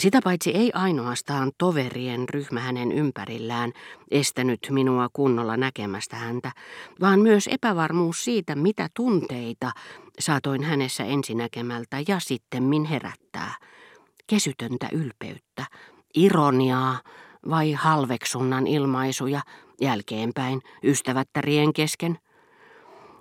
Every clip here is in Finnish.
Sitä paitsi ei ainoastaan toverien ryhmä hänen ympärillään estänyt minua kunnolla näkemästä häntä, vaan myös epävarmuus siitä, mitä tunteita saatoin hänessä ensinäkemältä ja sitten herättää. Kesytöntä ylpeyttä, ironiaa vai halveksunnan ilmaisuja jälkeenpäin ystävättärien kesken –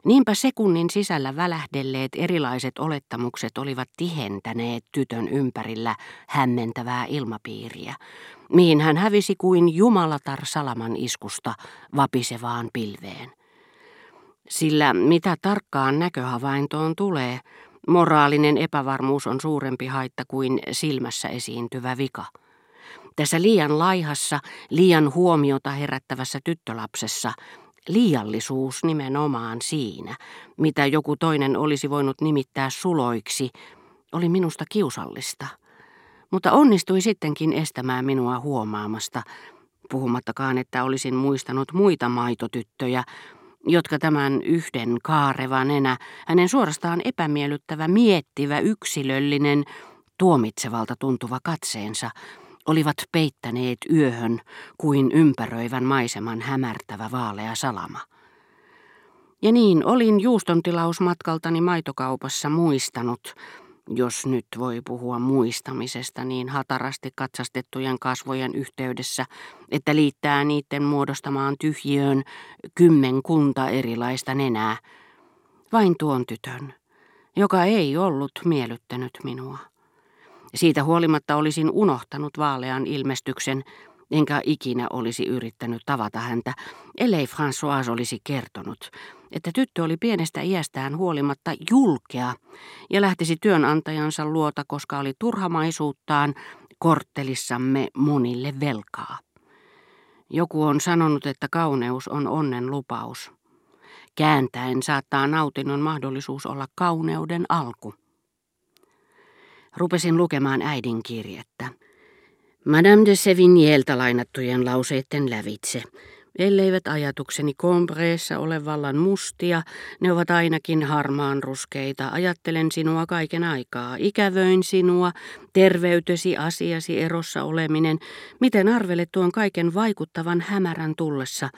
Niinpä sekunnin sisällä välähdelleet erilaiset olettamukset olivat tihentäneet tytön ympärillä hämmentävää ilmapiiriä, mihin hän hävisi kuin jumalatar salaman iskusta vapisevaan pilveen. Sillä mitä tarkkaan näköhavaintoon tulee, moraalinen epävarmuus on suurempi haitta kuin silmässä esiintyvä vika. Tässä liian laihassa, liian huomiota herättävässä tyttölapsessa liiallisuus nimenomaan siinä, mitä joku toinen olisi voinut nimittää suloiksi, oli minusta kiusallista. Mutta onnistui sittenkin estämään minua huomaamasta, puhumattakaan, että olisin muistanut muita maitotyttöjä, jotka tämän yhden kaarevan enä, hänen suorastaan epämiellyttävä, miettivä, yksilöllinen, tuomitsevalta tuntuva katseensa, olivat peittäneet yöhön kuin ympäröivän maiseman hämärtävä vaalea salama. Ja niin olin juustontilausmatkaltani maitokaupassa muistanut, jos nyt voi puhua muistamisesta niin hatarasti katsastettujen kasvojen yhteydessä, että liittää niiden muodostamaan tyhjiöön kymmenkunta erilaista nenää, vain tuon tytön, joka ei ollut miellyttänyt minua. Siitä huolimatta olisin unohtanut vaalean ilmestyksen, enkä ikinä olisi yrittänyt tavata häntä, ellei François olisi kertonut, että tyttö oli pienestä iästään huolimatta julkea ja lähtisi työnantajansa luota, koska oli turhamaisuuttaan korttelissamme monille velkaa. Joku on sanonut, että kauneus on onnen lupaus. Kääntäen saattaa nautinnon mahdollisuus olla kauneuden alku. Rupesin lukemaan äidin kirjettä. Madame de Sevignyeltä lainattujen lauseitten lävitse. Elleivät ajatukseni Combreessa ole vallan mustia, ne ovat ainakin harmaan ruskeita. Ajattelen sinua kaiken aikaa, ikävöin sinua, terveytesi, asiasi, erossa oleminen. Miten arvelet tuon kaiken vaikuttavan hämärän tullessa?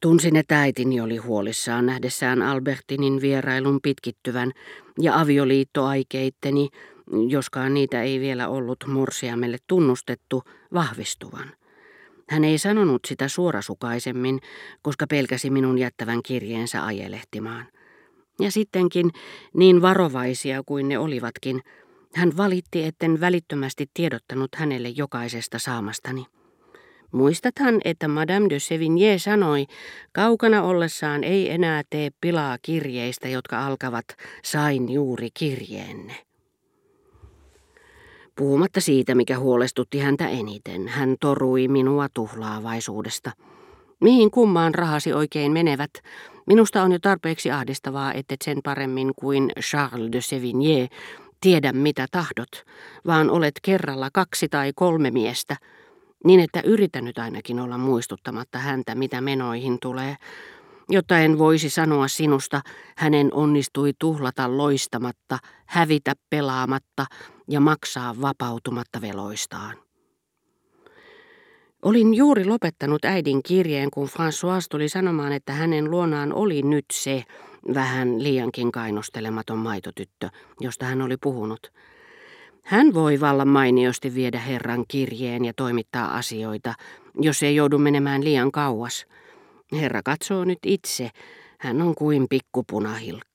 Tunsin, että äitini oli huolissaan nähdessään Albertinin vierailun pitkittyvän ja avioliittoaikeitteni, joskaan niitä ei vielä ollut morsiamelle tunnustettu, vahvistuvan. Hän ei sanonut sitä suorasukaisemmin, koska pelkäsi minun jättävän kirjeensä ajelehtimaan. Ja sittenkin, niin varovaisia kuin ne olivatkin, hän valitti, etten välittömästi tiedottanut hänelle jokaisesta saamastani. Muistathan, että Madame de Sevigné sanoi, kaukana ollessaan ei enää tee pilaa kirjeistä, jotka alkavat sain juuri kirjeenne. Puhumatta siitä, mikä huolestutti häntä eniten, hän torui minua tuhlaavaisuudesta. Mihin kummaan rahasi oikein menevät? Minusta on jo tarpeeksi ahdistavaa, että sen paremmin kuin Charles de Sevigné tiedä mitä tahdot, vaan olet kerralla kaksi tai kolme miestä, niin että yritän nyt ainakin olla muistuttamatta häntä, mitä menoihin tulee, jotta en voisi sanoa sinusta, hänen onnistui tuhlata loistamatta, hävitä pelaamatta ja maksaa vapautumatta veloistaan. Olin juuri lopettanut äidin kirjeen, kun François tuli sanomaan, että hänen luonaan oli nyt se vähän liiankin kainostelematon maitotyttö, josta hän oli puhunut. Hän voi vallan mainiosti viedä herran kirjeen ja toimittaa asioita, jos ei joudu menemään liian kauas – Herra katsoo nyt itse, hän on kuin pikkupunahilkka.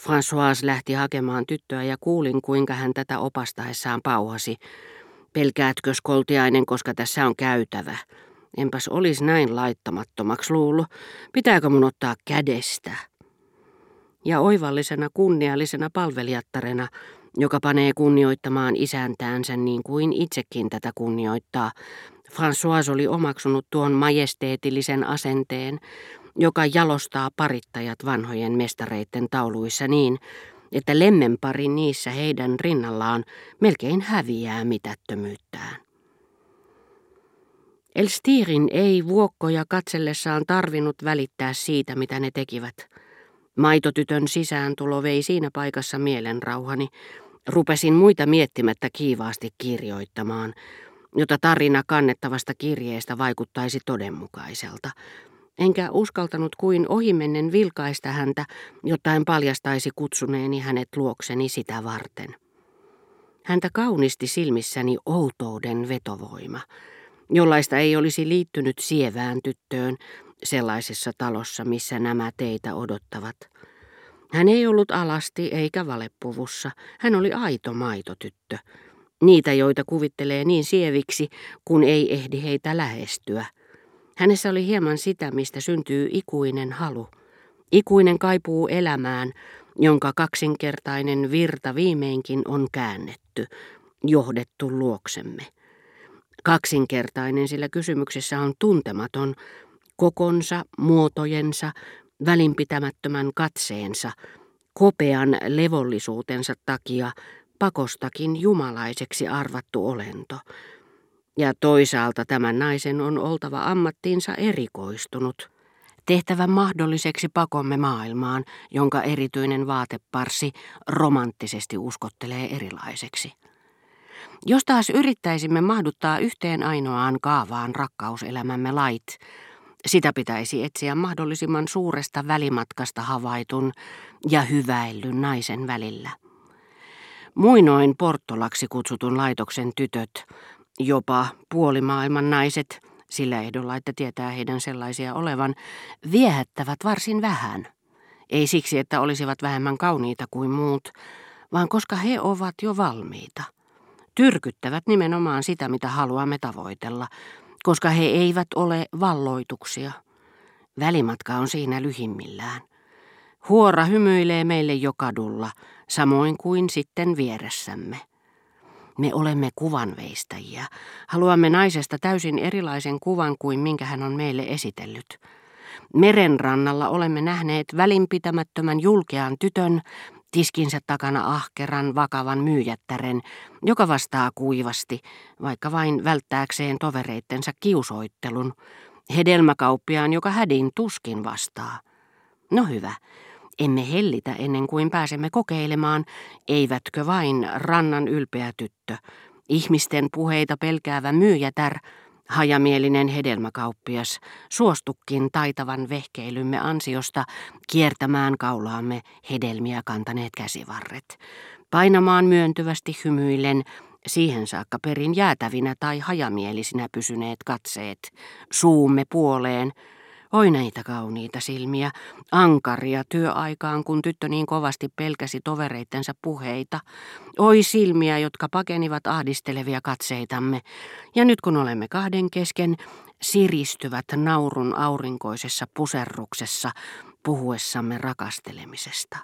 François lähti hakemaan tyttöä ja kuulin, kuinka hän tätä opastaessaan pauhasi. Pelkäätkö skoltiainen, koska tässä on käytävä? Enpäs olisi näin laittamattomaksi luullut. Pitääkö mun ottaa kädestä? Ja oivallisena kunniallisena palvelijattarena, joka panee kunnioittamaan isäntäänsä niin kuin itsekin tätä kunnioittaa, François oli omaksunut tuon majesteetillisen asenteen, joka jalostaa parittajat vanhojen mestareiden tauluissa niin, että lemmenpari niissä heidän rinnallaan melkein häviää mitättömyyttään. Elstirin ei vuokkoja katsellessaan tarvinnut välittää siitä, mitä ne tekivät. Maitotytön sisääntulo vei siinä paikassa mielenrauhani, Rupesin muita miettimättä kiivaasti kirjoittamaan, jota tarina kannettavasta kirjeestä vaikuttaisi todenmukaiselta. Enkä uskaltanut kuin ohimennen vilkaista häntä, jotta en paljastaisi kutsuneeni hänet luokseni sitä varten. Häntä kaunisti silmissäni outouden vetovoima, jollaista ei olisi liittynyt sievään tyttöön sellaisessa talossa, missä nämä teitä odottavat. Hän ei ollut alasti eikä valeppuvussa, hän oli aito maitotyttö. Niitä, joita kuvittelee niin sieviksi, kun ei ehdi heitä lähestyä. Hänessä oli hieman sitä, mistä syntyy ikuinen halu. Ikuinen kaipuu elämään, jonka kaksinkertainen virta viimeinkin on käännetty, johdettu luoksemme. Kaksinkertainen, sillä kysymyksessä on tuntematon, kokonsa, muotojensa, välinpitämättömän katseensa, kopean levollisuutensa takia pakostakin jumalaiseksi arvattu olento. Ja toisaalta tämän naisen on oltava ammattiinsa erikoistunut, tehtävä mahdolliseksi pakomme maailmaan, jonka erityinen vaateparsi romanttisesti uskottelee erilaiseksi. Jos taas yrittäisimme mahduttaa yhteen ainoaan kaavaan rakkauselämämme lait, sitä pitäisi etsiä mahdollisimman suuresta välimatkasta havaitun ja hyväillyn naisen välillä. Muinoin Porttolaksi kutsutun laitoksen tytöt, jopa puolimaailman naiset, sillä ehdolla, että tietää heidän sellaisia olevan, viehättävät varsin vähän. Ei siksi, että olisivat vähemmän kauniita kuin muut, vaan koska he ovat jo valmiita. Tyrkyttävät nimenomaan sitä, mitä haluamme tavoitella, koska he eivät ole valloituksia. Välimatka on siinä lyhimmillään. Huora hymyilee meille jo kadulla, samoin kuin sitten vieressämme. Me olemme kuvanveistäjiä. Haluamme naisesta täysin erilaisen kuvan kuin minkä hän on meille esitellyt. Merenrannalla olemme nähneet välinpitämättömän julkean tytön, tiskinsä takana ahkeran, vakavan myyjättären, joka vastaa kuivasti, vaikka vain välttääkseen tovereittensa kiusoittelun, hedelmäkauppiaan, joka hädin tuskin vastaa. No hyvä, emme hellitä ennen kuin pääsemme kokeilemaan, eivätkö vain rannan ylpeä tyttö, ihmisten puheita pelkäävä myyjätär, hajamielinen hedelmäkauppias, suostukin taitavan vehkeilymme ansiosta kiertämään kaulaamme hedelmiä kantaneet käsivarret, painamaan myöntyvästi hymyillen siihen saakka perin jäätävinä tai hajamielisinä pysyneet katseet, suumme puoleen, Oi näitä kauniita silmiä, ankaria työaikaan, kun tyttö niin kovasti pelkäsi tovereittensa puheita. Oi silmiä, jotka pakenivat ahdistelevia katseitamme. Ja nyt kun olemme kahden kesken, siristyvät naurun aurinkoisessa puserruksessa puhuessamme rakastelemisesta.